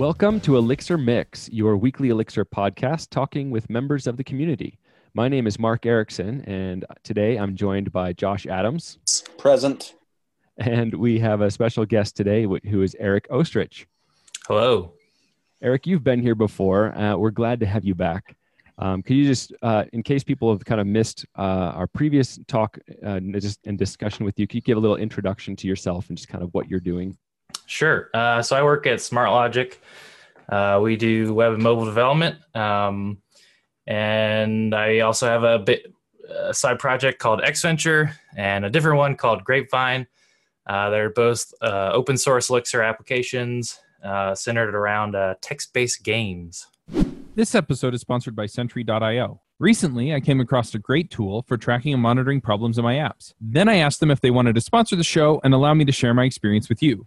Welcome to Elixir Mix, your weekly Elixir podcast talking with members of the community. My name is Mark Ericksen, and today I'm joined by Josh Adams. Present. And we have a special guest today who is Eric Oestrich. Hello. Eric, you've been here before. Uh, we're glad to have you back. Um, could you just, uh, in case people have kind of missed uh, our previous talk uh, and discussion with you, could you give a little introduction to yourself and just kind of what you're doing? Sure. Uh, so I work at SmartLogic. Uh, we do web and mobile development, um, and I also have a bit a side project called ExVenture and a different one called Grapevine. they're both open source Elixir applications centered around text-based games. This episode is sponsored by Sentry.io. Recently, I came across a great tool for tracking and monitoring problems in my apps. Then I asked them if they wanted to sponsor the show and allow me to share my experience with you.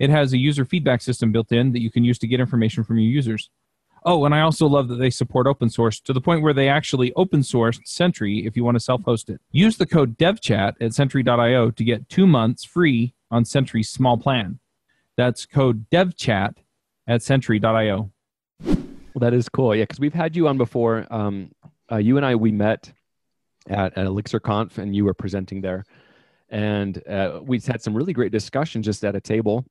it has a user feedback system built in that you can use to get information from your users. Oh, and I also love that they support open source to the point where they actually open sourced Sentry if you want to self host it. Use the code DevChat at Sentry.io to get two months free on Sentry's small plan. That's code DevChat at Sentry.io. Well, that is cool. Yeah, because we've had you on before. Um, uh, you and I we met at, at ElixirConf, and you were presenting there, and uh, we had some really great discussions just at a table.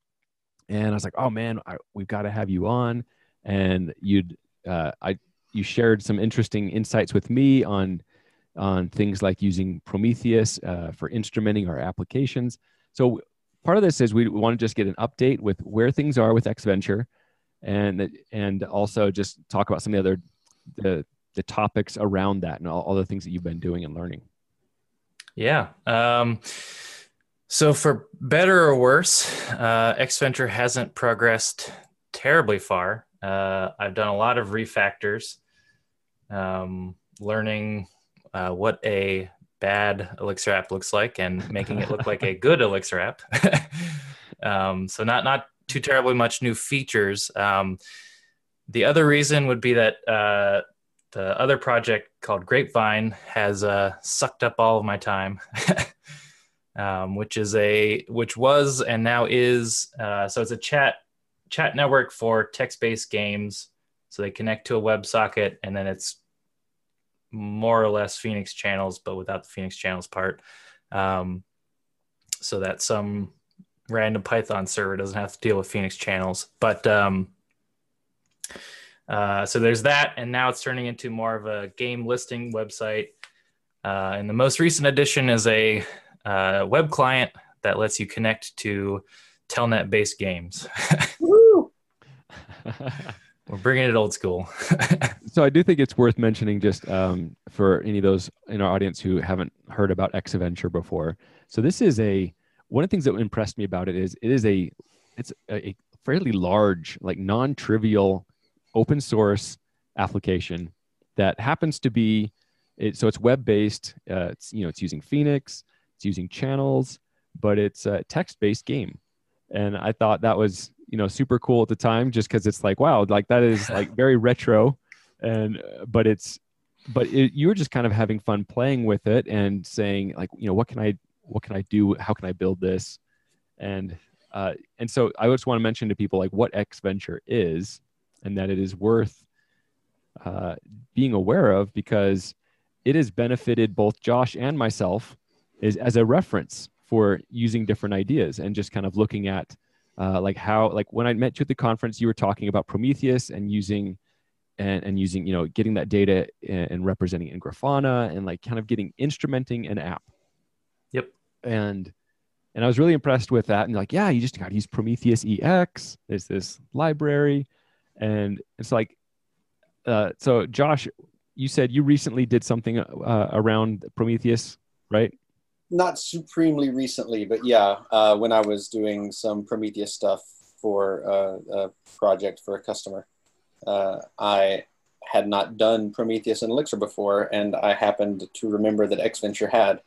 And I was like, "Oh man, I, we've got to have you on." And you'd, uh, I, you shared some interesting insights with me on on things like using Prometheus uh, for instrumenting our applications. So part of this is we want to just get an update with where things are with ExVenture and and also just talk about some of the other the the topics around that and all, all the things that you've been doing and learning. Yeah. Um, so for better or worse, uh, ExVenture hasn't progressed terribly far. Uh, I've done a lot of refactors, um, learning uh, what a bad Elixir app looks like and making it look like a good Elixir app. um, so not not too terribly much new features. Um, the other reason would be that uh, the other project called Grapevine has uh, sucked up all of my time, um, which is a which was and now is uh, so it's a chat chat network for text-based games. So they connect to a WebSocket and then it's more or less Phoenix channels, but without the Phoenix channels part. Um, so that some random Python server doesn't have to deal with Phoenix channels. But um, uh, so there's that, and now it's turning into more of a game listing website. Uh, and the most recent addition is a uh, web client that lets you connect to Telnet-based games. We're bringing it old school. so I do think it's worth mentioning, just um, for any of those in our audience who haven't heard about XVenture before. So this is a one of the things that impressed me about it is it is a it's a, a fairly large like non-trivial open source application that happens to be it, so it's web based uh, it's you know it's using phoenix it's using channels but it's a text based game and i thought that was you know super cool at the time just because it's like wow like that is like very retro and but it's but it, you were just kind of having fun playing with it and saying like you know what can i what can I do? How can I build this? And uh, and so I just want to mention to people like what ExVenture is, and that it is worth uh, being aware of because it has benefited both Josh and myself is as a reference for using different ideas and just kind of looking at uh, like how like when I met you at the conference, you were talking about Prometheus and using and, and using you know getting that data and, and representing in Grafana and like kind of getting instrumenting an app Yep. and and I was really impressed with that. And like, yeah, you just got to use Prometheus EX. There's this library, and it's like, uh, so Josh, you said you recently did something uh, around Prometheus, right? Not supremely recently, but yeah, uh, when I was doing some Prometheus stuff for uh, a project for a customer, uh, I had not done Prometheus and Elixir before, and I happened to remember that ExVenture had.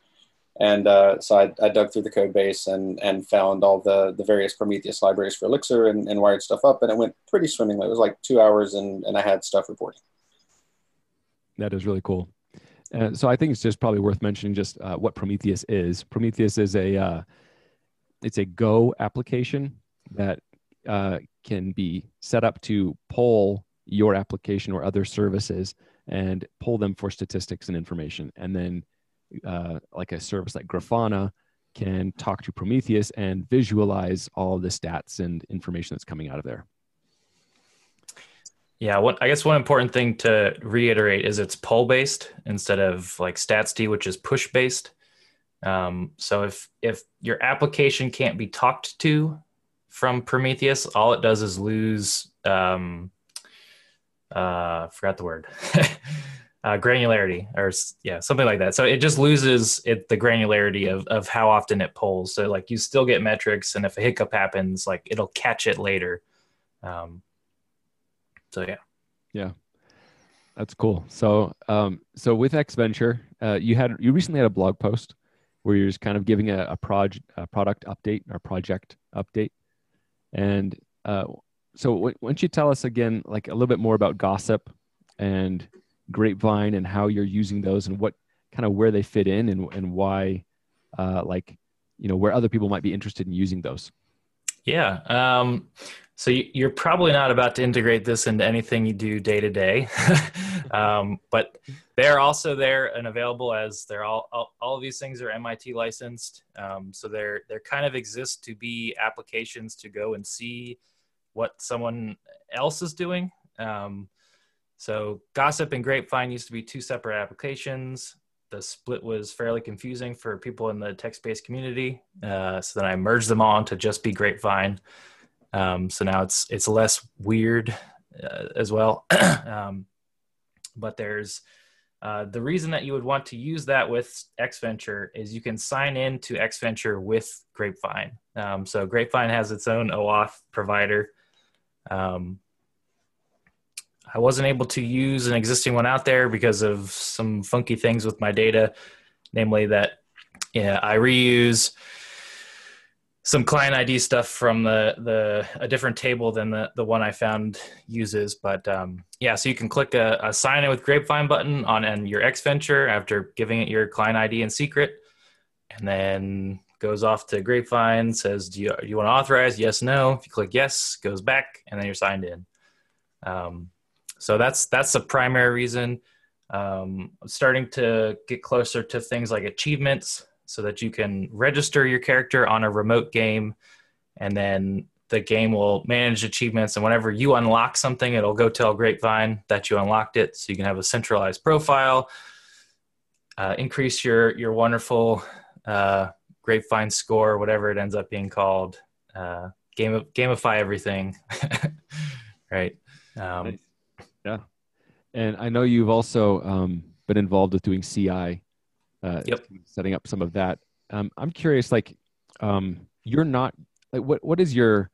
And uh, so I, I, dug through the code base and, and found all the, the various Prometheus libraries for Elixir and, and wired stuff up, and it went pretty swimmingly. It was like two hours, and, and I had stuff reporting. That is really cool. Uh, so I think it's just probably worth mentioning just uh, what Prometheus is. Prometheus is a uh, it's a Go application that uh, can be set up to pull your application or other services and pull them for statistics and information. And then, uh, like a service like Grafana can talk to Prometheus and visualize all the stats and information that's coming out of there. Yeah, what I guess one important thing to reiterate is it's pull based instead of like StatsD, which is push based. Um, so if if your application can't be talked to from Prometheus, all it does is lose um, uh, forgot the word. uh, granularity or yeah something like that so it just loses it the granularity of, of how often it pulls so like you still get metrics and if a hiccup happens like it'll catch it later um, so yeah. Yeah. That's cool. So um, so with ExVenture uh, you had you recently had a blog post where you're just kind of giving a, a, project a product update or project update. And uh, so why don't you tell us again, like a little bit more about gossip and grapevine and how you're using those and what kind of where they fit in and, and why, uh, like, you know, where other people might be interested in using those. Yeah. Um, so you're probably not about to integrate this into anything you do day to day, um, but they're also there and available as they're all, all, all of these things are MIT licensed. Um, so they're, they're kind of exist to be applications to go and see what someone else is doing. Um, so Gossip and Grapevine used to be two separate applications. The split was fairly confusing for people in the text-based community. Uh, so then I merged them all to just be Grapevine. Um, so now it's it's less weird uh, as well. um, but there's uh, the reason that you would want to use that with ExVenture is you can sign in to ExVenture with Grapevine. Um, so Grapevine has its own OAuth provider um, I wasn't able to use an existing one out there because of some funky things with my data, namely that yeah, I reuse some client ID stuff from the the a different table than the the one I found uses. But um, yeah, so you can click a, a sign in with Grapevine button on and your ExVenture after giving it your client ID and secret, and then goes off to Grapevine, says, do you, you want to authorize? Yes, no. If you click yes, goes back, and then you're signed in. Um, so that's that's the primary reason. Um, I'm starting to get closer to things like achievements so that you can register your character on a remote game, and then the game will manage achievements. And whenever you unlock something, it'll go tell Grapevine that you unlocked it, so you can have a centralized profile. Uh, increase your your wonderful uh, grapevine score, whatever it ends up being called. Uh, game gamify everything, right? Um. Yeah, and I know you've also um, been involved with doing CI, uh, yep. setting up some of that. Um, I'm curious, like, um, you're not like what what is your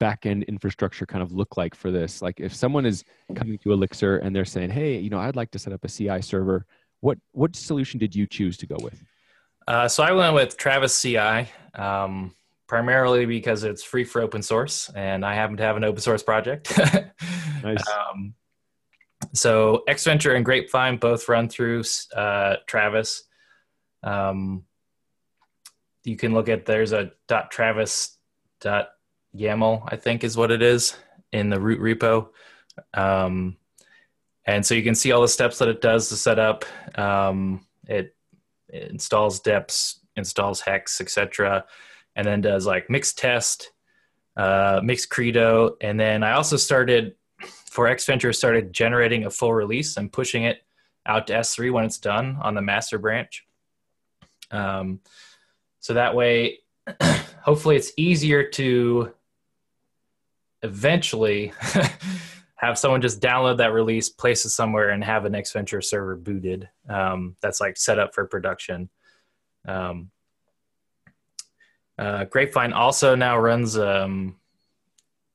backend infrastructure kind of look like for this? Like, if someone is coming to Elixir and they're saying, "Hey, you know, I'd like to set up a CI server," what what solution did you choose to go with? Uh, so I went with Travis CI um, primarily because it's free for open source, and I happen to have an open source project. nice. Um, so ExVenture and Grapevine both run through uh, Travis. Um, you can look at there's a .travis .yaml I think is what it is in the root repo. Um, and so you can see all the steps that it does to set up. Um, it installs deps, installs hex, etc., and then does like mixed test, uh, mixed credo, and then I also started for ExVenture started generating a full release and pushing it out to S3 when it's done on the master branch. Um, so that way, hopefully, it's easier to eventually have someone just download that release, place it somewhere, and have an ExVenture server booted. Um, that's like set up for production. Um, uh, Grapevine also now runs um,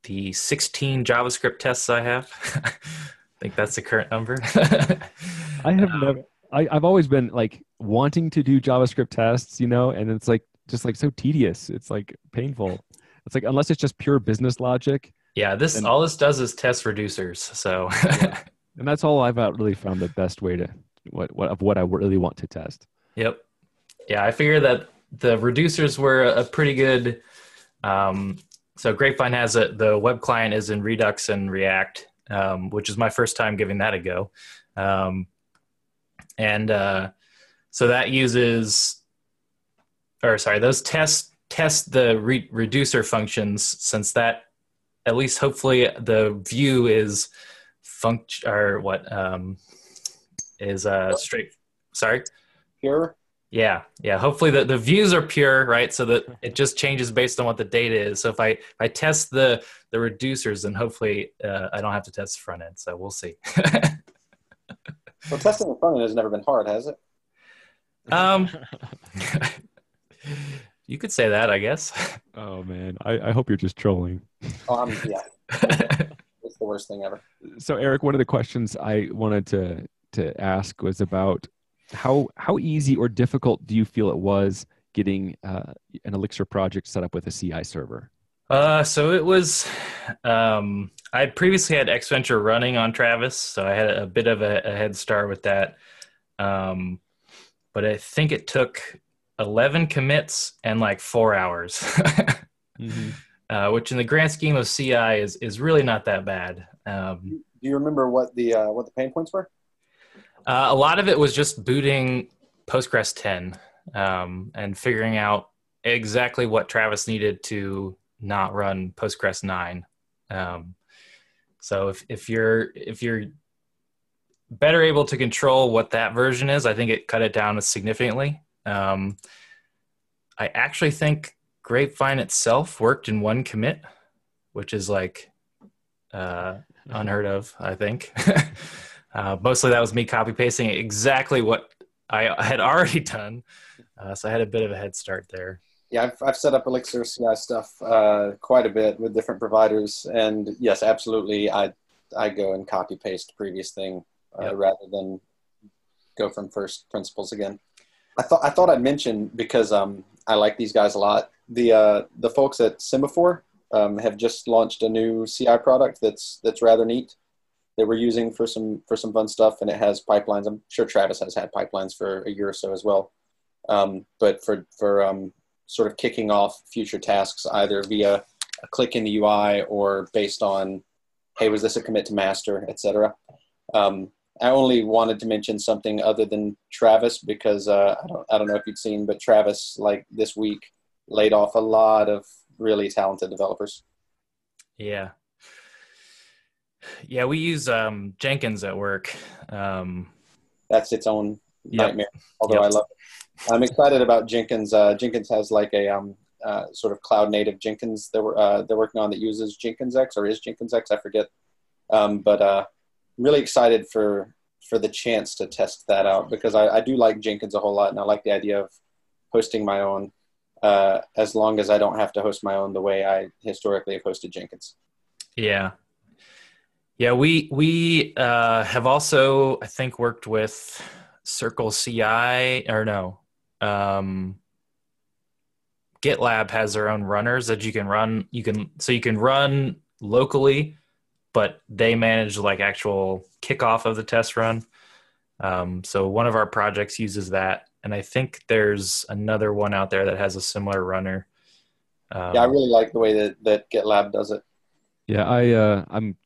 the 16 JavaScript tests I have. I think that's the current number. I have never. I, I've always been like wanting to do JavaScript tests, you know, and it's like just like so tedious. It's like painful. It's like unless it's just pure business logic, yeah, this And- all this does is test reducers. So and that's all I've uh, really found the best way to what what of what I really want to test. Yep. Yeah, I figure that the reducers were a pretty good. Um, so Grapevine has a the web client is in Redux and React, um, which is my first time giving that a go, um, and uh, so that uses, or sorry, those tests test the re- reducer functions since that at least hopefully the view is function or what um, is uh, straight. Sorry. Pure. Yeah, yeah. Hopefully the, the views are pure, right? So that it just changes based on what the data is. So if I if I test the the reducers, then hopefully uh, I don't have to test the front end. So we'll see. Well, testing the front end has never been hard, has it? um, you could say that, I guess. Oh man, I, I hope you're just trolling. Oh, I'm, yeah, it's the worst thing ever. So Eric, one of the questions I wanted to to ask was about how how easy or difficult do you feel it was getting uh, an Elixir project set up with a CI server? Uh, so it was. Um, I previously had ExVenture running on Travis, so I had a bit of a, a head start with that. Um, but I think it took eleven commits and like four hours, uh, which in the grand scheme of CI is is really not that bad. Um, Do you remember what the uh, what the pain points were? Uh, a lot of it was just booting Postgres 10 um, and figuring out exactly what Travis needed to not run Postgres 9. Um, so if, if you're if you're better able to control what that version is, I think it cut it down significantly. Um, I actually think Grapevine itself worked in one commit, which is like uh, unheard of, I think. uh, mostly that was me copy pasting exactly what I had already done. Uh, so I had a bit of a head start there. Yeah, I've, I've set up Elixir CI stuff uh, quite a bit with different providers, and yes, absolutely, I I go and copy paste previous thing uh, Yep. rather than go from first principles again. I thought I thought I'd mention because um, I like these guys a lot. The uh, the folks at Semaphore um, have just launched a new CI product that's that's rather neat. That we're using for some for some fun stuff, and it has pipelines. I'm sure Travis has had pipelines for a year or so as well. Um, but for for um, sort of kicking off future tasks either via a click in the UI or based on, hey, was this a commit to master, etc. Um, I only wanted to mention something other than Travis because uh, I don't I don't know if you've seen, but Travis like this week laid off a lot of really talented developers. Yeah. Yeah, we use um, Jenkins at work. Um, That's its own Yep. nightmare. Although Yep. I love it. I'm excited about Jenkins. Uh, Jenkins has like a um, uh, sort of cloud native Jenkins that we're, uh, they're working on that uses Jenkins X or is Jenkins X, I forget. Um, but uh, really excited for for the chance to test that out because I, I do like Jenkins a whole lot and I like the idea of hosting my own uh, as long as I don't have to host my own the way I historically have hosted Jenkins. Yeah. Yeah, we we uh, have also I think worked with Circle CI or no. Um, GitLab has their own runners that you can run you can so you can run locally but they manage like actual kickoff of the test run. Um, so one of our projects uses that and I think there's another one out there that has a similar runner. Um, Yeah, I really like the way that, that GitLab does it. Yeah, I uh, I'm.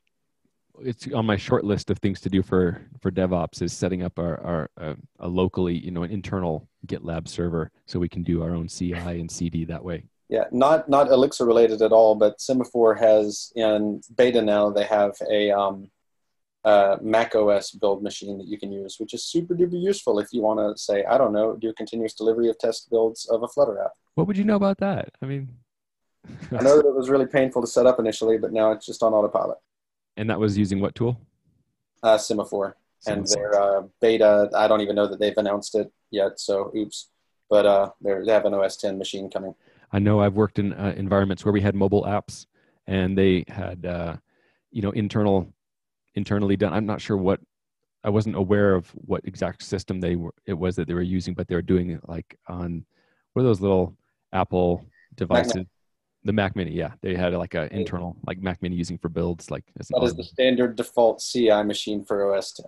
It's on my short list of things to do for for DevOps is setting up our our uh, a locally you know an internal GitLab server so we can do our own CI and CD that way. Yeah, not not Elixir related at all, but Semaphore has in beta now. They have a um, uh, Mac OS build machine that you can use, which is super duper useful if you want to say, I don't know, do continuous delivery of test builds of a Flutter app. What would you know about that? I mean, I know that it was really painful to set up initially, but now it's just on autopilot. And that was using what tool? Uh, Semaphore and their uh, beta. I don't even know that they've announced it yet, so oops. But uh, they're, they have an OS 10 machine coming. I know I've worked in uh, environments where we had mobile apps and they had, uh, you know, internal internally done. I'm not sure what I wasn't aware of what exact system they were it was that they were using, but they were doing it like on what are those little Apple devices? Mac the Mac Mini, yeah, they had like a internal like Mac Mini using for builds, like as That is the standard default CI machine for OS 10.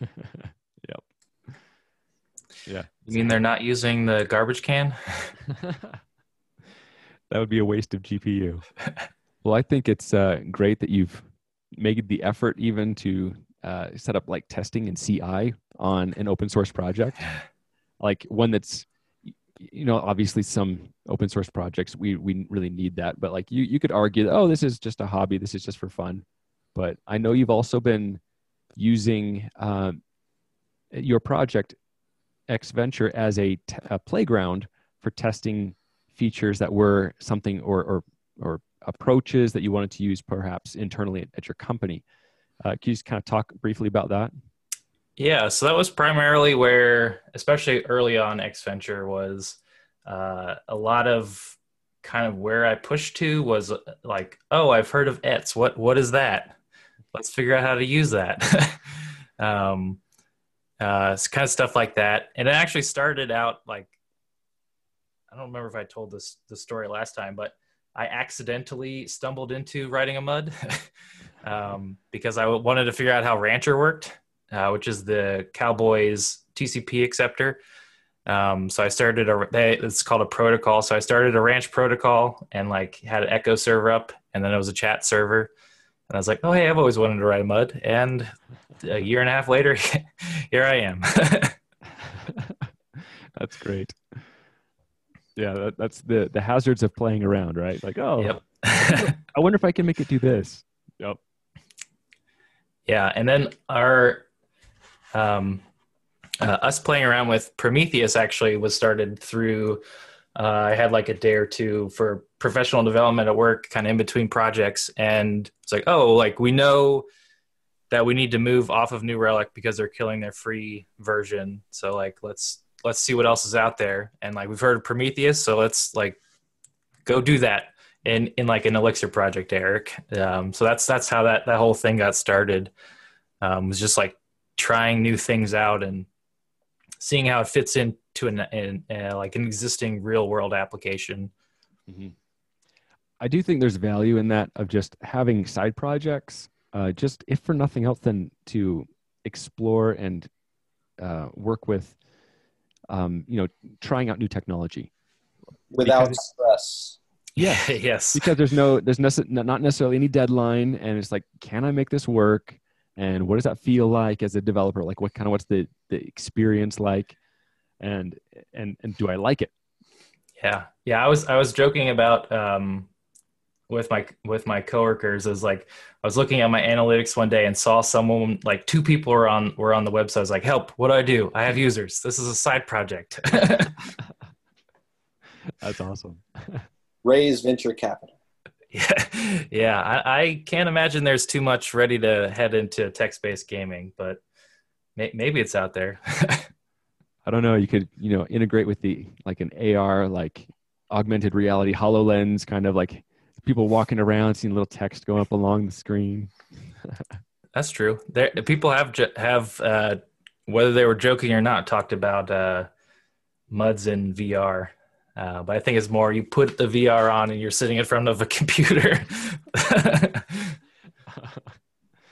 Yeah. yep. Yeah. You mean they're not using the garbage can? that would be a waste of GPU. well, I think it's uh, great that you've made the effort even to uh, set up like testing and CI on an open source project, like one that's you know obviously some open source projects we we really need that but like you you could argue oh this is just a hobby this is just for fun. But i know you've also been using um, your project ExVenture as a, t- a playground for testing features that were something or or or approaches that you wanted to use perhaps internally at, at your company. Uh, can you just kind of talk briefly about that Yeah, so that was primarily where, especially early on, ExVenture was uh, a lot of kind of where I pushed to was uh, like, oh, I've heard of ETS. What what is that? Let's figure out how to use that. um, uh, it's kind of stuff like that, and it actually started out like I don't remember if I told this the story last time, but I accidentally stumbled into writing a mud um, because I wanted to figure out how Rancher worked uh, which is the Cowboy's TCP acceptor. Um, so I started a they, it's called a protocol. So I started a ranch protocol and like had an Echo server up, and then it was a chat server. And I was like, oh hey, I've always wanted to write a mud, and a year and a half later, here I am. that's great. Yeah, that, that's the the hazards of playing around, right? Like, oh, Yep. I wonder if I can make it do this. Yep. Yeah, and then our um, uh, us playing around with Prometheus actually was started through. Uh, I had like a day or two for professional development at work, kind of in between projects, and it's like, oh, like we know that we need to move off of New Relic because they're killing their free version. So like, let's let's see what else is out there, and like we've heard of Prometheus, so let's like go do that in in like an Elixir project, Eric. Um, so that's that's how that that whole thing got started. Um, was just like trying new things out and seeing how it fits into an, an uh, like an existing real world application. hmm I do think there's value in that of just having side projects, uh, just if for nothing else than to explore and uh, work with, um, you know, trying out new technology. Without Because- stress. Yeah. yes. because there's no there's nece- not necessarily any deadline and it's like can i make this work and what does that feel like as a developer like what kind of what's the the experience like and and and do i like it Yeah, yeah. I was I was joking about um, with my with my coworkers is like I was looking at my analytics one day and saw someone like two people were on were on the website. I was like, "Help! What do I do? I have users. This is a side project." that's awesome Raise venture capital. Yeah, yeah. I, I can't imagine there's too much ready to head into text based gaming, but may, maybe it's out there. i don't know you could you know integrate with the like an ar like augmented reality hololens kind of like people walking around seeing little text going up along the screen That's true. There, people have have uh, whether they were joking or not talked about uh, muds in VR. Uh, but I think it's more you put the VR on and you're sitting in front of a computer.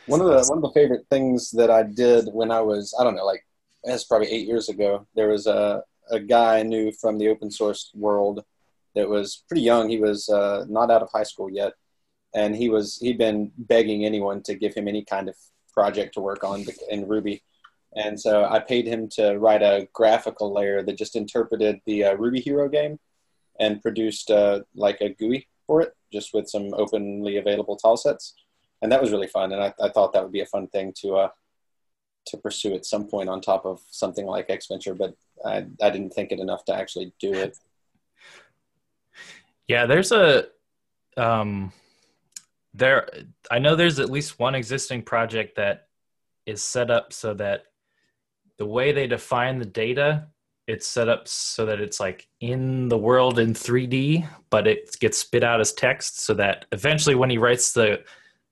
One of the one of the favorite things that I did when I was I don't know like that's probably eight years ago. There was a a guy I knew from the open source world that was pretty young. He was uh, not out of high school yet, and he was he'd been begging anyone to give him any kind of project to work on in Ruby. And so I paid him to write a graphical layer that just interpreted the uh, Ruby Hero game and produced uh, like a GUI for it, just with some openly available tile sets. And that was really fun. And I, I thought that would be a fun thing to uh, to pursue at some point on top of something like ExVenture, but I, I didn't think it enough to actually do it. yeah, there's a um, there. I know there's at least one existing project that is set up so that the way they define the data it's set up so that it's like in the world in 3D, but it gets spit out as text so that eventually when he writes the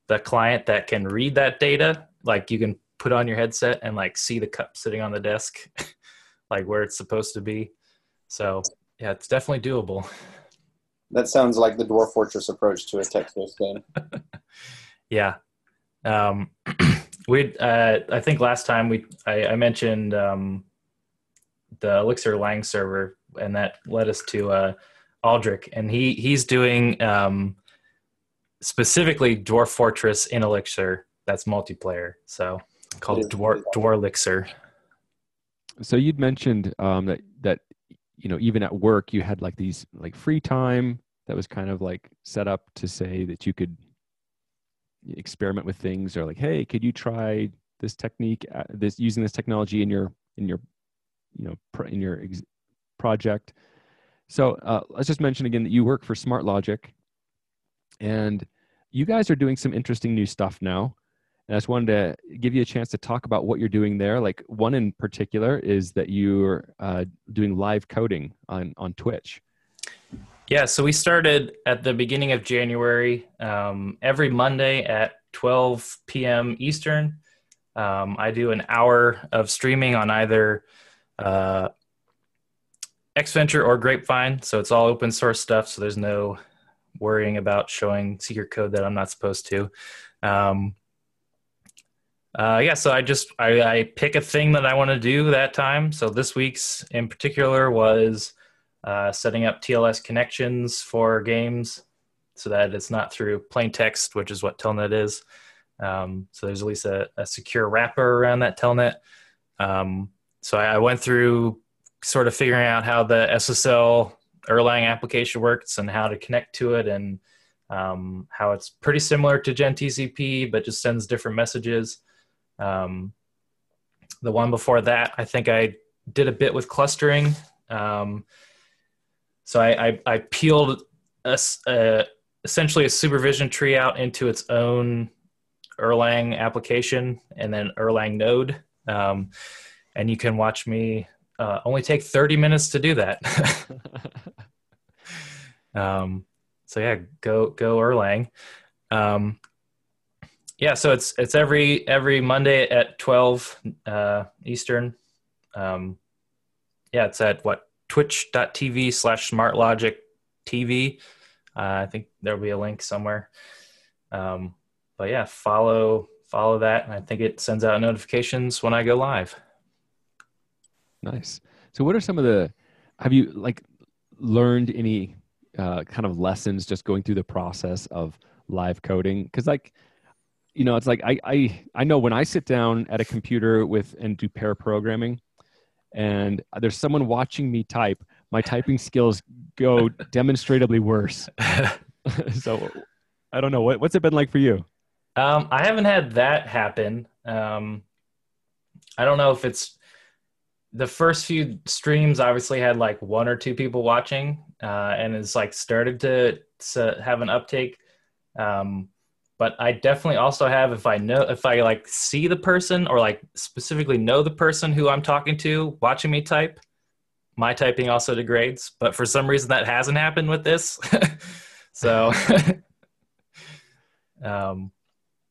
the client that can read that data. Like you can put on your headset and like see the cup sitting on the desk, like where it's supposed to be. So yeah, it's definitely doable. That sounds like the Dwarf Fortress approach to a text-based game. yeah. Um, we uh, I think last time we I, I mentioned um, the Elixir Lang server, and that led us to uh, Aldric, and he he's doing um, specifically Dwarf Fortress in Elixir. That's multiplayer, so called Dwarf Dwarlixir. So you'd mentioned um, that that you know even at work you had like these like free time that was kind of like set up to say that you could experiment with things or like hey could you try this technique uh, this using this technology in your in your you know in your ex- project? So uh, let's just mention again that you work for smart logic and you guys are doing some interesting new stuff now. And i just wanted to give you a chance to talk about what you're doing there. Like one in particular is that you're uh, doing live coding on on twitch yeah, so we started at the beginning of January. Um, every Monday at 12 p.m. Eastern, um, I do an hour of streaming on either uh, ExVenture or Grapevine. So it's all open source stuff. So there's no worrying about showing secret code that I'm not supposed to. Um, uh, yeah, so I just I, I pick a thing that I want to do that time. So this week's in particular was uh, setting up TLS connections for games so that it's not through plain text, which is what Telnet is. Um, so there's at least a, a, secure wrapper around that Telnet. Um, so I, I, went through sort of figuring out how the SSL Erlang application works and how to connect to it and um, how it's pretty similar to GenTCP, but just sends different messages. Um, the one before that, I think I did a bit with clustering. Um, so I, I, I peeled a, a, essentially a supervision tree out into its own Erlang application and then Erlang node. Um, and you can watch me uh, only take 30 minutes to do that. um, so yeah, go, go Erlang. Um, yeah, so it's, it's every, every Monday at 12 uh, Eastern. Um, yeah, it's at what, twitch.tv slash smartlogic TV. Uh, I think there'll be a link somewhere. Um, but yeah, follow follow that. And I think it sends out notifications when I go live. Nice. So what are some of the have you like learned any uh, kind of lessons just going through the process of live coding? Because like you know, it's like I, I I know when I sit down at a computer with and do pair programming, and there's someone watching me type, my typing skills go demonstrably worse. so I don't know what what's it been like for you. Um, I haven't had that happen. Um, I don't know if it's the first few streams. Obviously, had like one or two people watching, uh, and it's like started to, to have an uptake. Um, but I definitely also have if I know if I like see the person or like specifically know the person who I'm talking to watching me type, my typing also degrades. But for some reason that hasn't happened with this. so um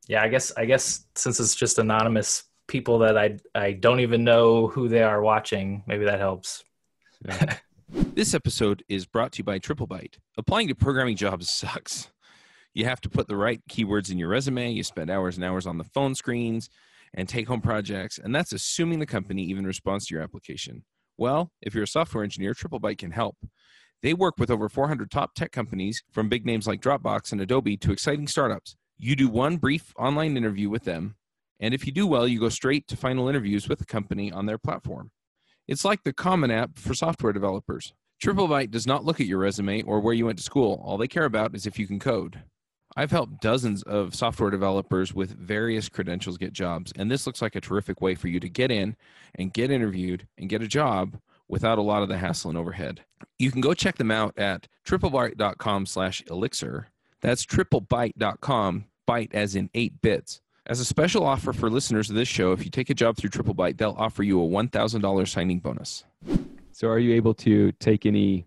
yeah, I guess I guess since it's just anonymous people that I I don't even know who they are watching, maybe that helps. This episode is brought to you by TripleByte. Applying to programming jobs sucks. You have to put the right keywords in your resume. You spend hours and hours on the phone screens and take home projects, and that's assuming the company even responds to your application. Well, if you're a software engineer, TripleByte can help. They work with over 400 top tech companies, from big names like Dropbox and Adobe to exciting startups. You do one brief online interview with them, and if you do well, you go straight to final interviews with the company on their platform. It's like the Common App for software developers. TripleByte does not look at your resume or where you went to school. All they care about is if you can code. I've helped dozens of software developers with various credentials get jobs, and this looks like a terrific way for you to get in and get interviewed and get a job without a lot of the hassle and overhead. You can go check them out at triplebyte.com slash elixir. That's triplebyte.com, byte as in eight bits. As a special offer for listeners of this show, if you take a job through TripleByte, they'll offer you a $1,000 signing bonus. So are you able to take any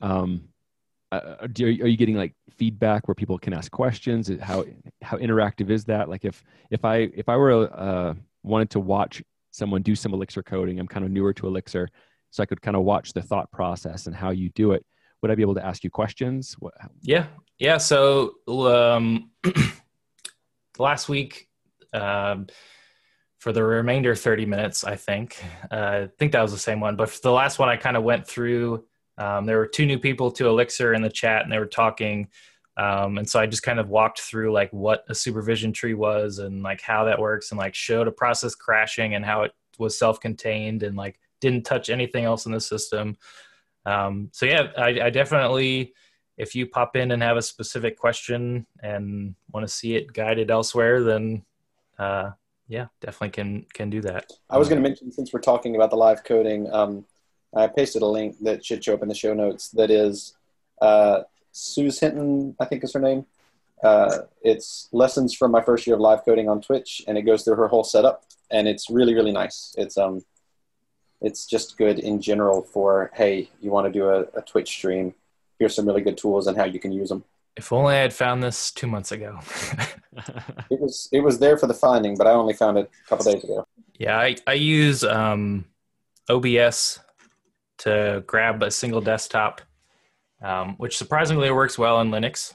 um, uh, do, are you getting like feedback where people can ask questions? How how interactive is that? Like if if I if I were uh, wanted to watch someone do some Elixir coding, I'm kind of newer to Elixir, so I could kind of watch the thought process and how you do it. Would I be able to ask you questions? What, yeah, yeah. So um, last week, um, for the remainder 30 minutes, I think, uh, I think that was the same one. But for the last one, I kind of went through. Um, there were two new people to Elixir in the chat, and they were talking. Um, and so I just kind of walked through like what a supervision tree was and like how that works, and like showed a process crashing and how it was self-contained and like didn't touch anything else in the system. Um, so yeah, I, I definitely if you pop in and have a specific question and want to see it guided elsewhere, then uh, yeah, definitely can can do that. I was going to mention since we're talking about the live coding, um, I pasted a link that should show up in the show notes. That is uh, Suze Hinton, I think is her name. Uh, it's lessons from my first year of live coding on Twitch, and it goes through her whole setup, and it's really really nice. It's um, it's just good in general for hey, you want to do a, a Twitch stream here's some really good tools and how you can use them. If only I had found this two months ago. it was it was there for the finding, but I only found it a couple days ago. Yeah, I, I use um, OBS to grab a single desktop, um, which surprisingly works well in Linux.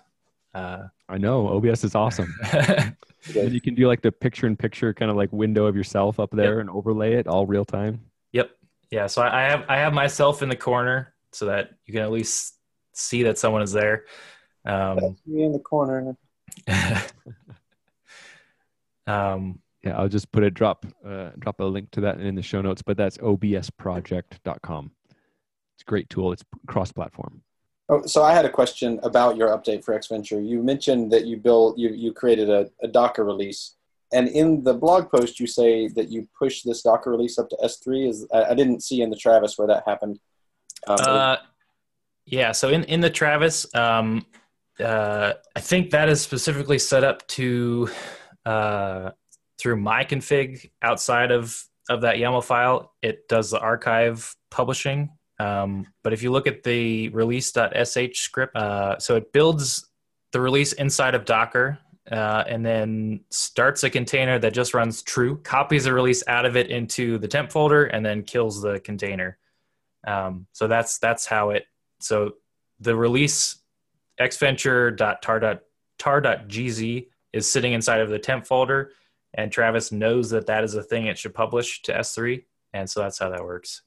Uh, I know OBS is awesome. and you can do like the picture-in-picture kind of like window of yourself up there yep. and overlay it all real time. Yep. Yeah. So I have I have myself in the corner so that you can at least see that someone is there. Um, me in the corner. um, yeah, I'll just put a drop uh, drop a link to that in the show notes. But that's obsproject.com. It's a great tool. It's cross platform. Oh, so I had a question about your update for ExVenture. You mentioned that you built you you created a, a Docker release, and in the blog post you say that you pushed this Docker release up to S3. Is I, I didn't see in the Travis where that happened. Um, uh, yeah. So in, in the Travis, um, uh, I think that is specifically set up to uh, through my config outside of of that YAML file. It does the archive publishing. Um, but if you look at the release.sh script, uh, so it builds the release inside of Docker uh, and then starts a container that just runs true, copies the release out of it into the temp folder, and then kills the container. Um, so that's that's how it so the release exventure.tar.gz is sitting inside of the temp folder, and Travis knows that that is a thing it should publish to S3, and so that's how that works.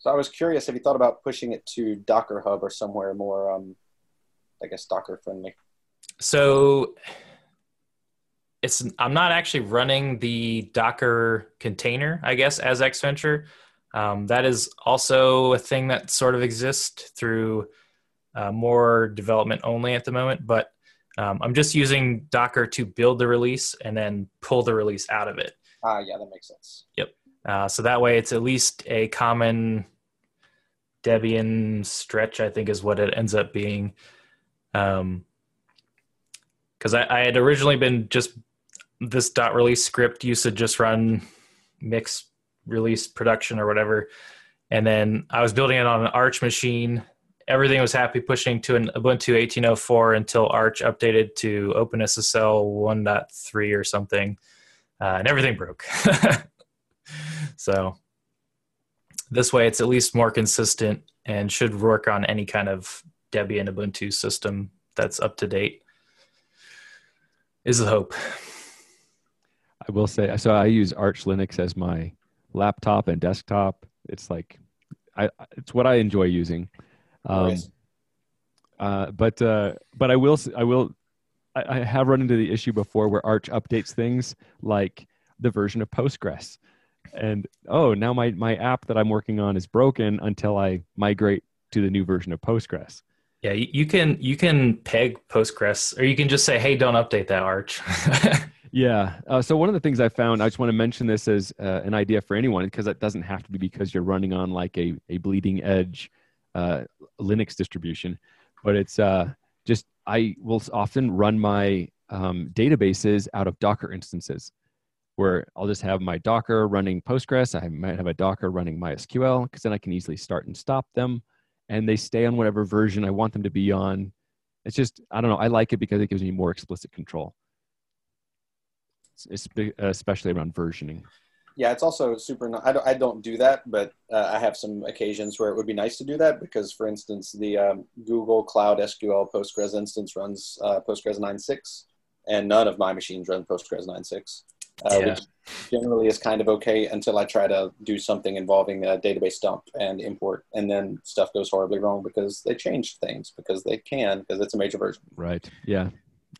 So I was curious if you thought about pushing it to Docker Hub or somewhere more, um, I guess, Docker friendly. So it's I'm not actually running the Docker container, I guess, as ExVenture. Um, that is also a thing that sort of exists through uh, more development only at the moment, but um, I'm just using Docker to build the release and then pull the release out of it. Ah, uh, yeah, that makes sense. Yep. Uh, so that way it's at least a common Debian stretch, I think is what it ends up being. Um, because I, I, had originally been just this dot release script used to just run mix release production or whatever. And then I was building it on an Arch machine. Everything was happy pushing to an Ubuntu 18.04 until Arch updated to OpenSSL 1.3 or something, uh, and everything broke. so this way, it's at least more consistent and should work on any kind of Debian Ubuntu system that's up to date. Is the hope. I will say so. I use Arch Linux as my laptop and desktop. It's like I it's what I enjoy using. Um, uh, but uh, but I will I will I, I have run into the issue before where Arch updates things like the version of Postgres, and oh now my my app that I'm working on is broken until I migrate to the new version of Postgres. Yeah, you can you can peg Postgres, or you can just say, "Hey, don't update that Arch." Yeah. Uh, so one of the things I found, I just want to mention this as uh, an idea for anyone because it doesn't have to be because you're running on like a, a bleeding edge uh, Linux distribution, but it's uh, just I will often run my um, databases out of Docker instances where I'll just have my Docker running Postgres. I might have a Docker running MySQL because then I can easily start and stop them. and they stay on whatever version I want them to be on. It's just I don't know. I like it because it gives me more explicit control, especially around versioning. Yeah, it's also super. I don't, I don't do that, but uh, I have some occasions where it would be nice to do that because, for instance, the um, Google Cloud SQL Postgres instance runs uh, Postgres 9.6, and none of my machines run Postgres 9.6, uh, yeah. which generally is kind of okay until I try to do something involving a database dump and import, and then stuff goes horribly wrong because they changed things because they can because it's a major version. Right. Yeah,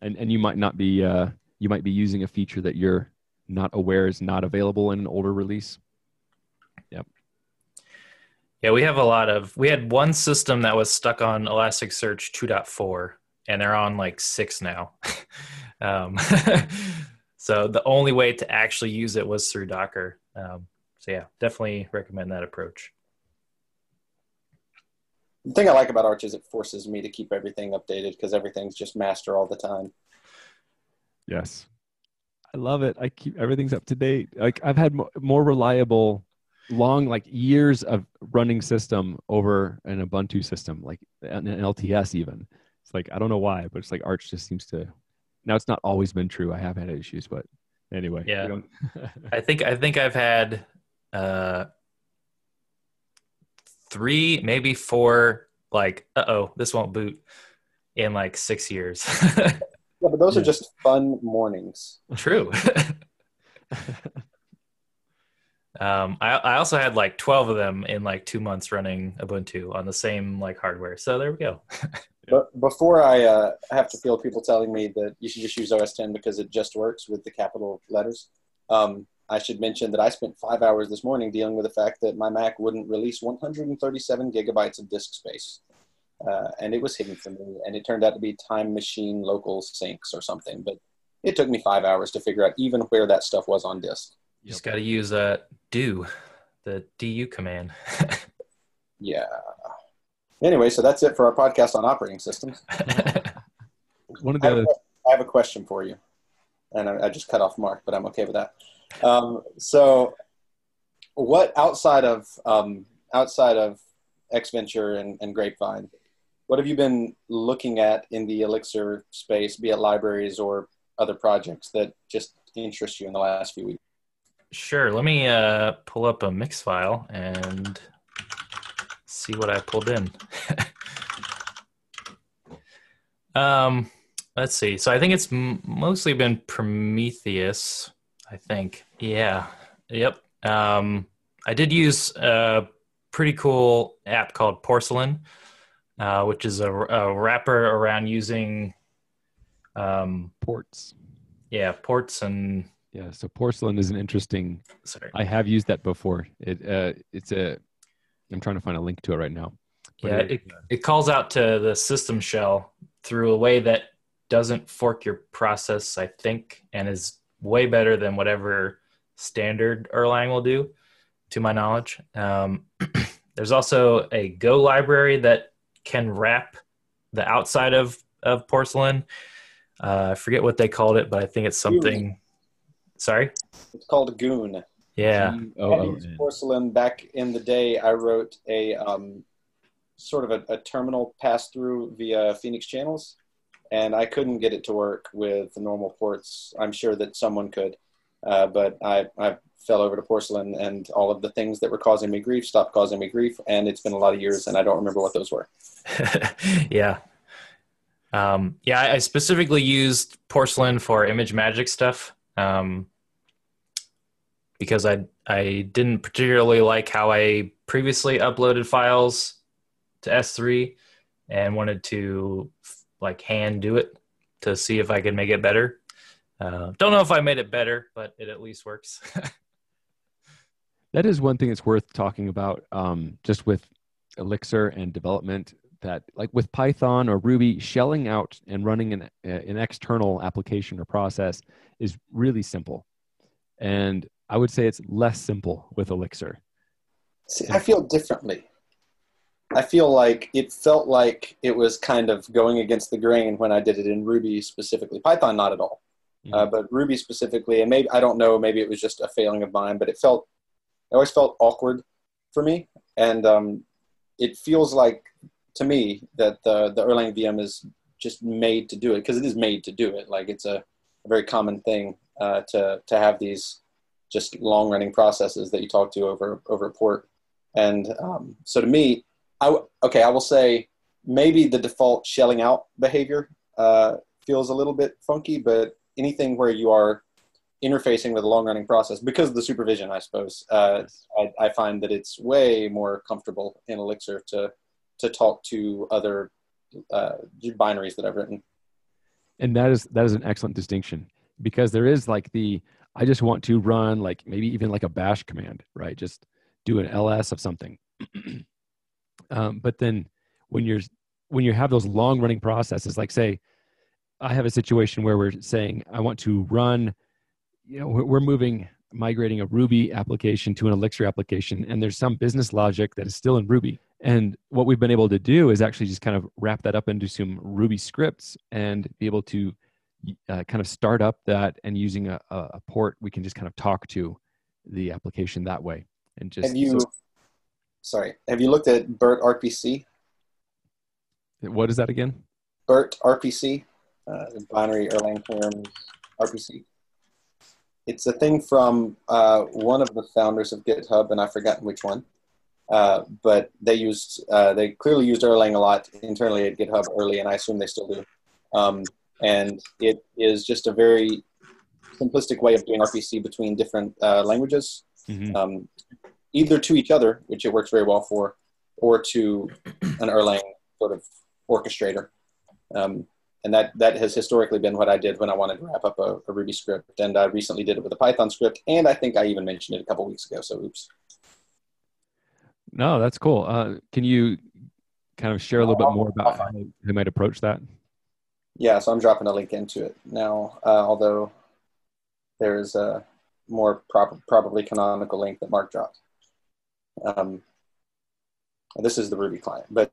and and you might not be uh, you might be using a feature that you're not aware is not available in an older release. Yep. Yeah, we have a lot of. We had one system that was stuck on Elasticsearch 2.4, and they're on like six now. um, so the only way to actually use it was through Docker. Um, so yeah, definitely recommend that approach. The thing I like about Arch is it forces me to keep everything updated because everything's just master all the time. Yes, I love it. I keep everything's up to date. Like I've had more reliable, long like years of running system over an Ubuntu system, like an LTS even. It's like I don't know why, but it's like Arch just seems to. Now it's not always been true. I have had issues, but anyway. Yeah. I think I think I've had uh three, maybe four. Like, uh oh, this won't boot in like six years. Yeah, but those yeah. are just fun mornings. True. um, I, I also had like 12 of them in like two months running Ubuntu on the same like hardware. So there we go. but before I uh, have to feel people telling me that you should just use OS 10 because it just works with the capital letters, um, I should mention that I spent five hours this morning dealing with the fact that my Mac wouldn't release 137 gigabytes of disk space uh, and it was hidden from me. And it turned out to be Time Machine local syncs or something. But it took me five hours to figure out even where that stuff was on disk. You just got to use uh, do, the du command. yeah. Anyway, so that's it for our podcast on operating systems. One of the I, have a, I have a question for you, and I, I, just cut off Mark, but I'm okay with that. Um, so, what outside of um, outside of ExVenture and, and Grapevine, what have you been looking at in the Elixir space, be it libraries or other projects that just interest you in the last few weeks? Sure. Let me uh, pull up a mix file and see what I pulled in. um, let's see. So I think it's m- mostly been Prometheus. I think. Yeah. Yep. Um, I did use a pretty cool app called Porcelain uh, which is a, a, wrapper around using um, ports. Yeah, ports and yeah. So porcelain is an interesting. Sorry, I have used that before. It uh, it's a. I'm trying to find a link to it right now. yeah, it, it, it calls out to the system shell through a way that doesn't fork your process, I think, and is way better than whatever standard Erlang will do, to my knowledge. Um, there's also a Go library that can wrap the outside of of porcelain. Uh, I forget what they called it, but I think it's something. Goon. Sorry, it's called Goon. Yeah, oh, porcelain. Back in the day, I wrote a um, sort of a, a terminal pass through via Phoenix channels, and I couldn't get it to work with the normal ports. I'm sure that someone could, uh, but I, I fell over to porcelain and all of the things that were causing me grief stopped causing me grief and it's been a lot of years and i don't remember what those were. Yeah. Um, yeah i specifically used porcelain for ImageMagick stuff. Um, because i i didn't particularly like how i previously uploaded files to s3 and wanted to like hand do it to see if i could make it better uh, don't know if I made it better, but it at least works. that is one thing that's worth talking about um, just with elixir and development that like with python or ruby shelling out and running an, an external application or process is really simple and i would say it's less simple with elixir See, i feel differently i feel like it felt like it was kind of going against the grain when i did it in ruby specifically python not at all mm-hmm. uh, but ruby specifically and maybe i don't know maybe it was just a failing of mine but it felt it always felt awkward for me. And um, it feels like to me that the the Erlang VM is just made to do it because it is made to do it. Like it's a, a very common thing uh, to to have these just long running processes that you talk to over over a port. And um, so to me, I w- okay, I will say maybe the default shelling out behavior uh, feels a little bit funky, but anything where you are interfacing with a long running process because of the supervision, I suppose, uh, I, I, find that it's way more comfortable in Elixir to to talk to other uh, binaries that I've written. And that is that is an excellent distinction because there is like the I just want to run like maybe even like a bash command, right? Just do an ls of something. um, but then when you're when you have those long running processes, like say I have a situation where we're saying I want to run, you know, we're moving migrating a Ruby application to an Elixir application, and there's some business logic that is still in Ruby. And what we've been able to do is actually just kind of wrap that up into some Ruby scripts and be able to uh, kind of start up that and using a, a, port, we can just kind of talk to the application that way. And just have you, so, sorry, have you looked at BERT RPC? What is that again? BERT RPC, uh, binary Erlang term RPC. It's a thing from uh, one of the founders of GitHub, and I've forgotten which one. Uh, but they used uh, they clearly used Erlang a lot internally at GitHub early, and I assume they still do. Um, and it is just a very simplistic way of doing RPC between different uh, languages, mm-hmm. um, either to each other, which it works very well for, or to an Erlang sort of orchestrator. Um, and that that has historically been what I did when I wanted to wrap up a, a, Ruby script, and I recently did it with a Python script, and I think I even mentioned it a couple weeks ago. So, oops. No, that's cool. Uh, can you kind of share a little bit more about how you might approach that? Yeah, so I'm dropping a link into it now, uh, although there is a more prob- probably canonical link that Mark dropped. Um, this is the Ruby client, but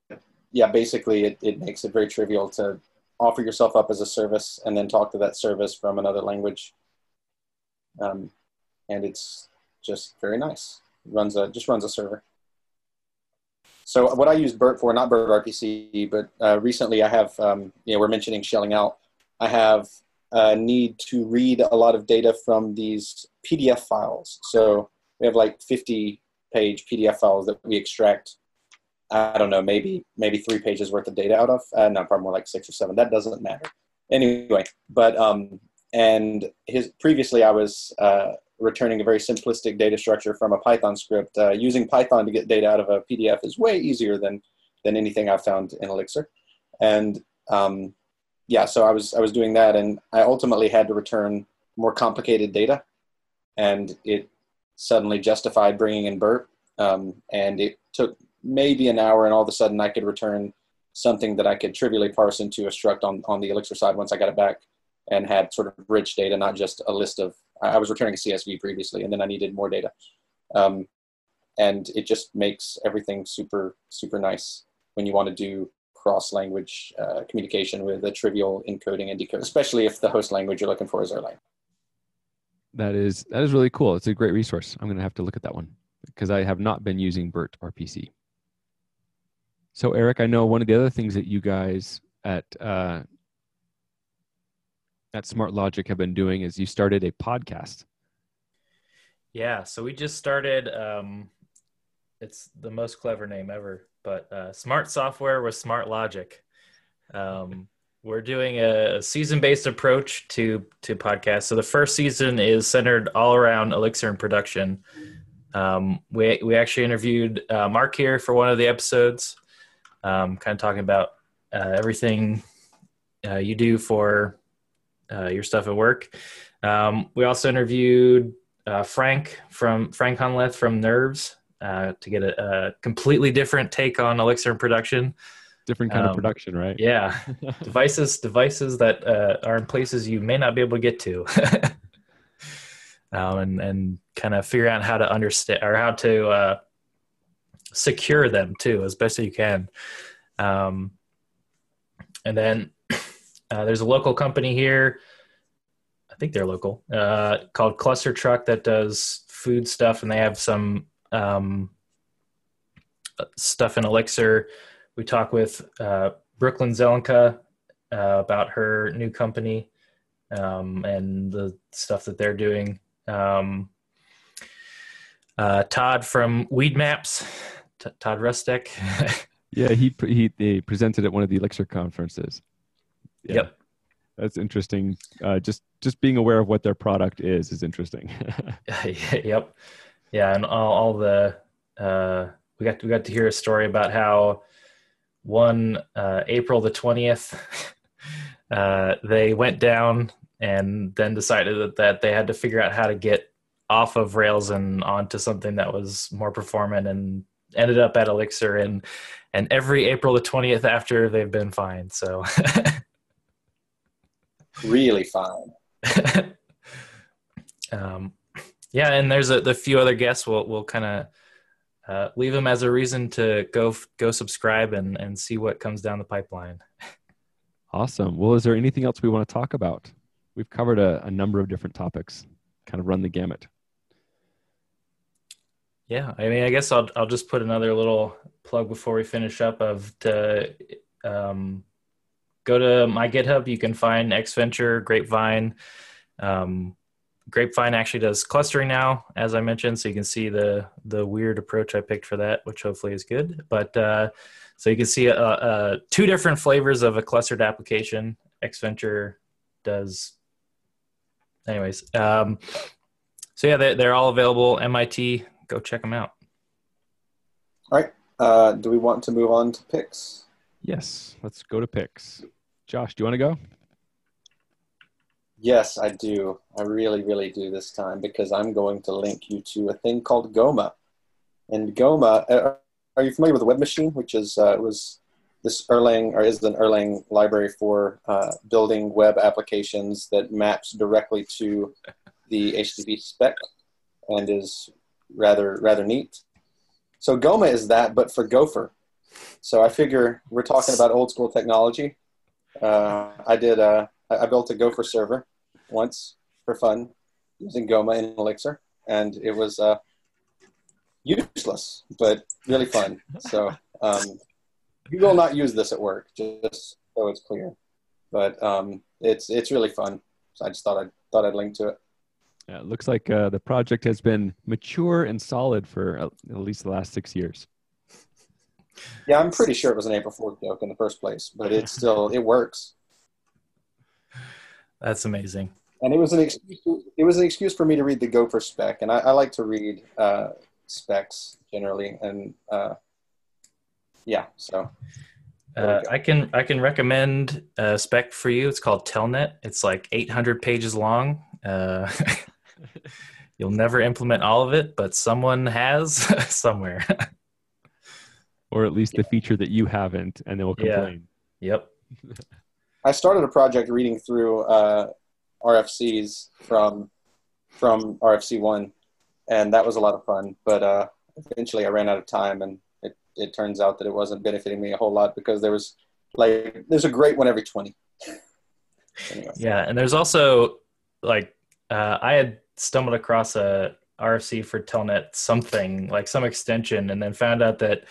yeah, basically it, it makes it very trivial to offer yourself up as a service and then talk to that service from another language. Um, and it's just very nice. Runs a just runs a server. So what I use BERT for, not BERT RPC, but uh, recently I have, um, you know, we're mentioning shelling out. I have a need to read a lot of data from these PDF files. So we have like 50 page PDF files that we extract I don't know, maybe maybe three pages worth of data out of. Uh, no, probably more like six or seven. That doesn't matter. Anyway, but um, and his previously I was uh, returning a very simplistic data structure from a Python script. Uh, using Python to get data out of a PDF is way easier than than anything I've found in Elixir. And um, yeah, so I was I was doing that, and I ultimately had to return more complicated data, and it suddenly justified bringing in BERT. Um, and it took maybe an hour, and all of a sudden I could return something that I could trivially parse into a struct on, on the Elixir side once I got it back and had sort of rich data, not just a list of, I was returning a CSV previously, and then I needed more data. Um, and it just makes everything super, super nice when you want to do cross-language uh, communication with a trivial encoding and decoding, especially if the host language you're looking for is Erlang. That is that is really cool. It's a great resource. I'm going to have to look at that one because I have not been using BERT RPC. So, Eric, I know one of the other things that you guys at uh, at Smart Logic have been doing is you started a podcast. Yeah, so we just started. Um, it's the most clever name ever, but uh, Smart Software with Smart Logic. Um, we're doing a, season-based approach to to podcasts. So the first season is centered all around Elixir and production. Um, we we actually interviewed uh, Mark here for one of the episodes um, kind of talking about uh, everything uh, you do for uh, your stuff at work. Um, we also interviewed uh, Frank from Frank Hunleth from Nerves uh, to get a, a, completely different take on Elixir production. Different kind um, of production, right? Yeah, devices devices that uh, are in places you may not be able to get to. Um, and and kind of figure out how to understand or how to secure them too as best as you can. Um, and then uh, there's a local company here. I think they're local uh, called Cluster Truck that does food stuff, and they have some um, stuff in Elixir. We talk with uh, Brooklyn Zelenka uh, about her new company um, and the stuff that they're doing. Um, uh, Todd from Weed Maps, T- Todd Resudek. yeah, he, he he presented at one of the Elixir conferences. Yeah. Yep, that's interesting. Uh, just just being aware of what their product is is interesting. yep, yeah, and all, all the uh, we got we got to hear a story about how one uh, April the twentieth. Uh, they went down and then decided that, that they had to figure out how to get off of Rails and onto something that was more performant and ended up at Elixir and and every April the 20th after they've been fine. So really fine. um, yeah, and there's a the few other guests. We'll we'll kind of uh, leave them as a reason to go go subscribe and and see what comes down the pipeline. Awesome. Well, is there anything else we want to talk about? We've covered a, a number of different topics, kind of run the gamut. Yeah, I mean, I guess I'll I'll just put another little plug before we finish up of to um, go to my GitHub. You can find ExVenture, Grapevine. Um, Grapevine actually does clustering now, as I mentioned, so you can see the the weird approach I picked for that, which hopefully is good. But uh, so you can see uh, uh, two different flavors of a clustered application. ExVenture does. Anyways, um, so yeah, they're, they're all available. MIT go check them out. All right. Uh, do we want to move on to picks? Yes, let's go to picks. Josh, do you want to go? Yes, I do. I really, really do this time because I'm going to link you to a thing called Goma. And Goma, uh, are you familiar with the Web Machine, which is uh, was this Erlang or is an Erlang library for uh, building web applications that maps directly to the HTTP spec and is rather rather neat. So Goma is that, but for Gopher. So I figure we're talking about old school technology. Uh, I did. Uh, I built a Gopher server once for fun using Goma in Elixir, and it was uh, useless, but really fun. So um, you will not use this at work, just so it's clear. But um, it's it's really fun. So I just thought I'd thought I'd link to it. Yeah, it looks like uh, the project has been mature and solid for at least the last six years. Yeah, I'm pretty sure it was an April Fool's joke in the first place, but it still it works. That's amazing. And it was an excuse. It was an excuse for me to read the Gopher spec, and I, I like to read uh, specs generally, and uh, yeah, so. Uh, I can I can recommend a spec for you. It's called Telnet. It's like 800 pages long. Uh, You'll never implement all of it, but someone has somewhere. Or at least the feature that you haven't, and they will complain. Yeah. Yep. I started a project reading through uh, RFCs from from RFC one, and that was a lot of fun. But uh, eventually, I ran out of time, and it, it turns out that it wasn't benefiting me a whole lot because there was like there's a great one every twenty. anyway. Yeah, and there's also like uh, I had stumbled across a RFC for Telnet something like some extension, and then found out that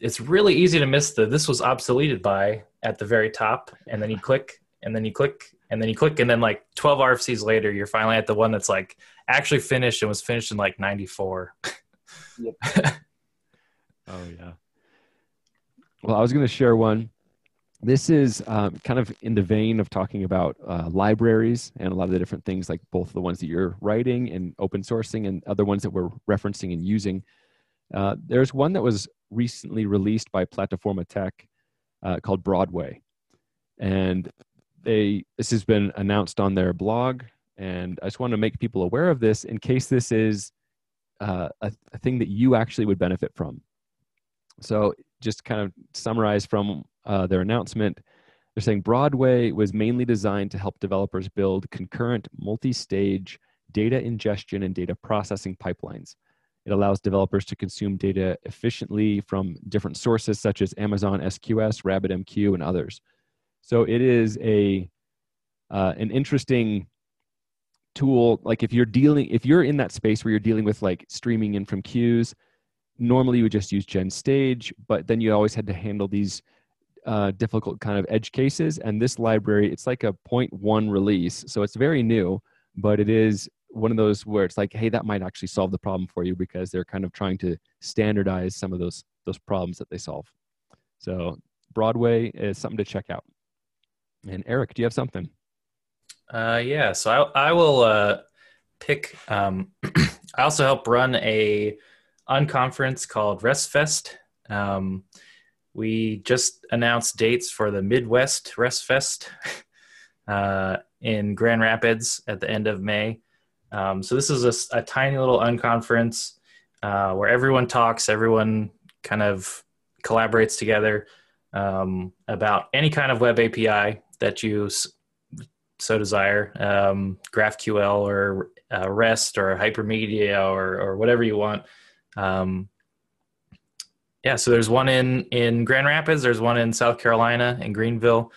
it's really easy to miss the this was obsoleted by at the very top, and then you click, and then you click, and then you click, and then like 12 RFCs later, you're finally at the one that's like actually finished and was finished in like 94. Yep. oh yeah. Well, I was going to share one this is um, kind of in the vein of talking about uh, libraries and a lot of the different things like both the ones that you're writing and open sourcing and other ones that we're referencing and using uh, there's one that was recently released by Plataformatec uh, called broadway and they this has been announced on their blog and i just want to make people aware of this in case this is uh, a, a thing that you actually would benefit from so just kind of summarize from uh, their announcement, they're saying Broadway was mainly designed to help developers build concurrent multi stage data ingestion and data processing pipelines. It allows developers to consume data efficiently from different sources such as Amazon SQS, RabbitMQ, and others. So it is a uh, an interesting tool. Like if you're dealing, if you're in that space where you're dealing with like streaming in from queues, normally you would just use Gen Stage, but then you always had to handle these uh, difficult kind of edge cases. And this library, it's like a 0.1 release, so it's very new, but it is one of those where it's like, hey, that might actually solve the problem for you because they're kind of trying to standardize some of those those problems that they solve. So Broadway is something to check out. And Eric, do you have something? Uh, yeah, so I, I will uh, pick. Um, I also help run a unconference called RESTfest. Um, we just announced dates for the Midwest RESTfest uh, in Grand Rapids at the end of May. Um, so this is a, a tiny little unconference uh, where everyone talks, everyone kind of collaborates together um, about any kind of web API that you so desire, um, GraphQL or uh, REST or Hypermedia or, or whatever you want. Um, yeah, so there's one in in Grand Rapids. There's one in South Carolina in Greenville.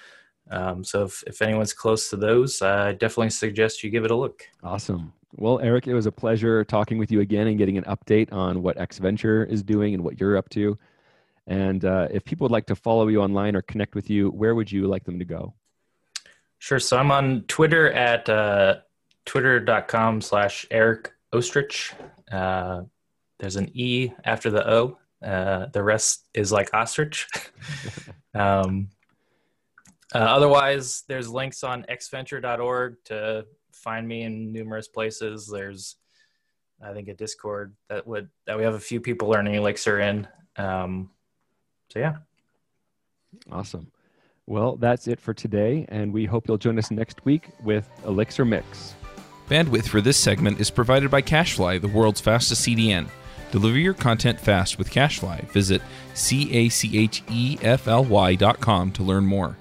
Um, so if, if anyone's close to those, I definitely suggest you give it a look. Awesome. Well, Eric, it was a pleasure talking with you again and getting an update on what ExVenture is doing and what you're up to. And uh, if people would like to follow you online or connect with you, where would you like them to go? Sure. So I'm on Twitter at uh, twitter.com slash Eric Oestrich. Uh, there's an E after the O. Uh, the rest is like ostrich. um, uh, otherwise, there's links on exventure.org to find me in numerous places. There's, I think, a Discord that would that we have a few people learning Elixir in. Um, so yeah. Awesome. Well, that's it for today, and we hope you'll join us next week with Elixir Mix. Bandwidth for this segment is provided by CacheFly, the world's fastest CDN. Deliver your content fast with CacheFly. Visit C A C H E F L Y dot com to learn more.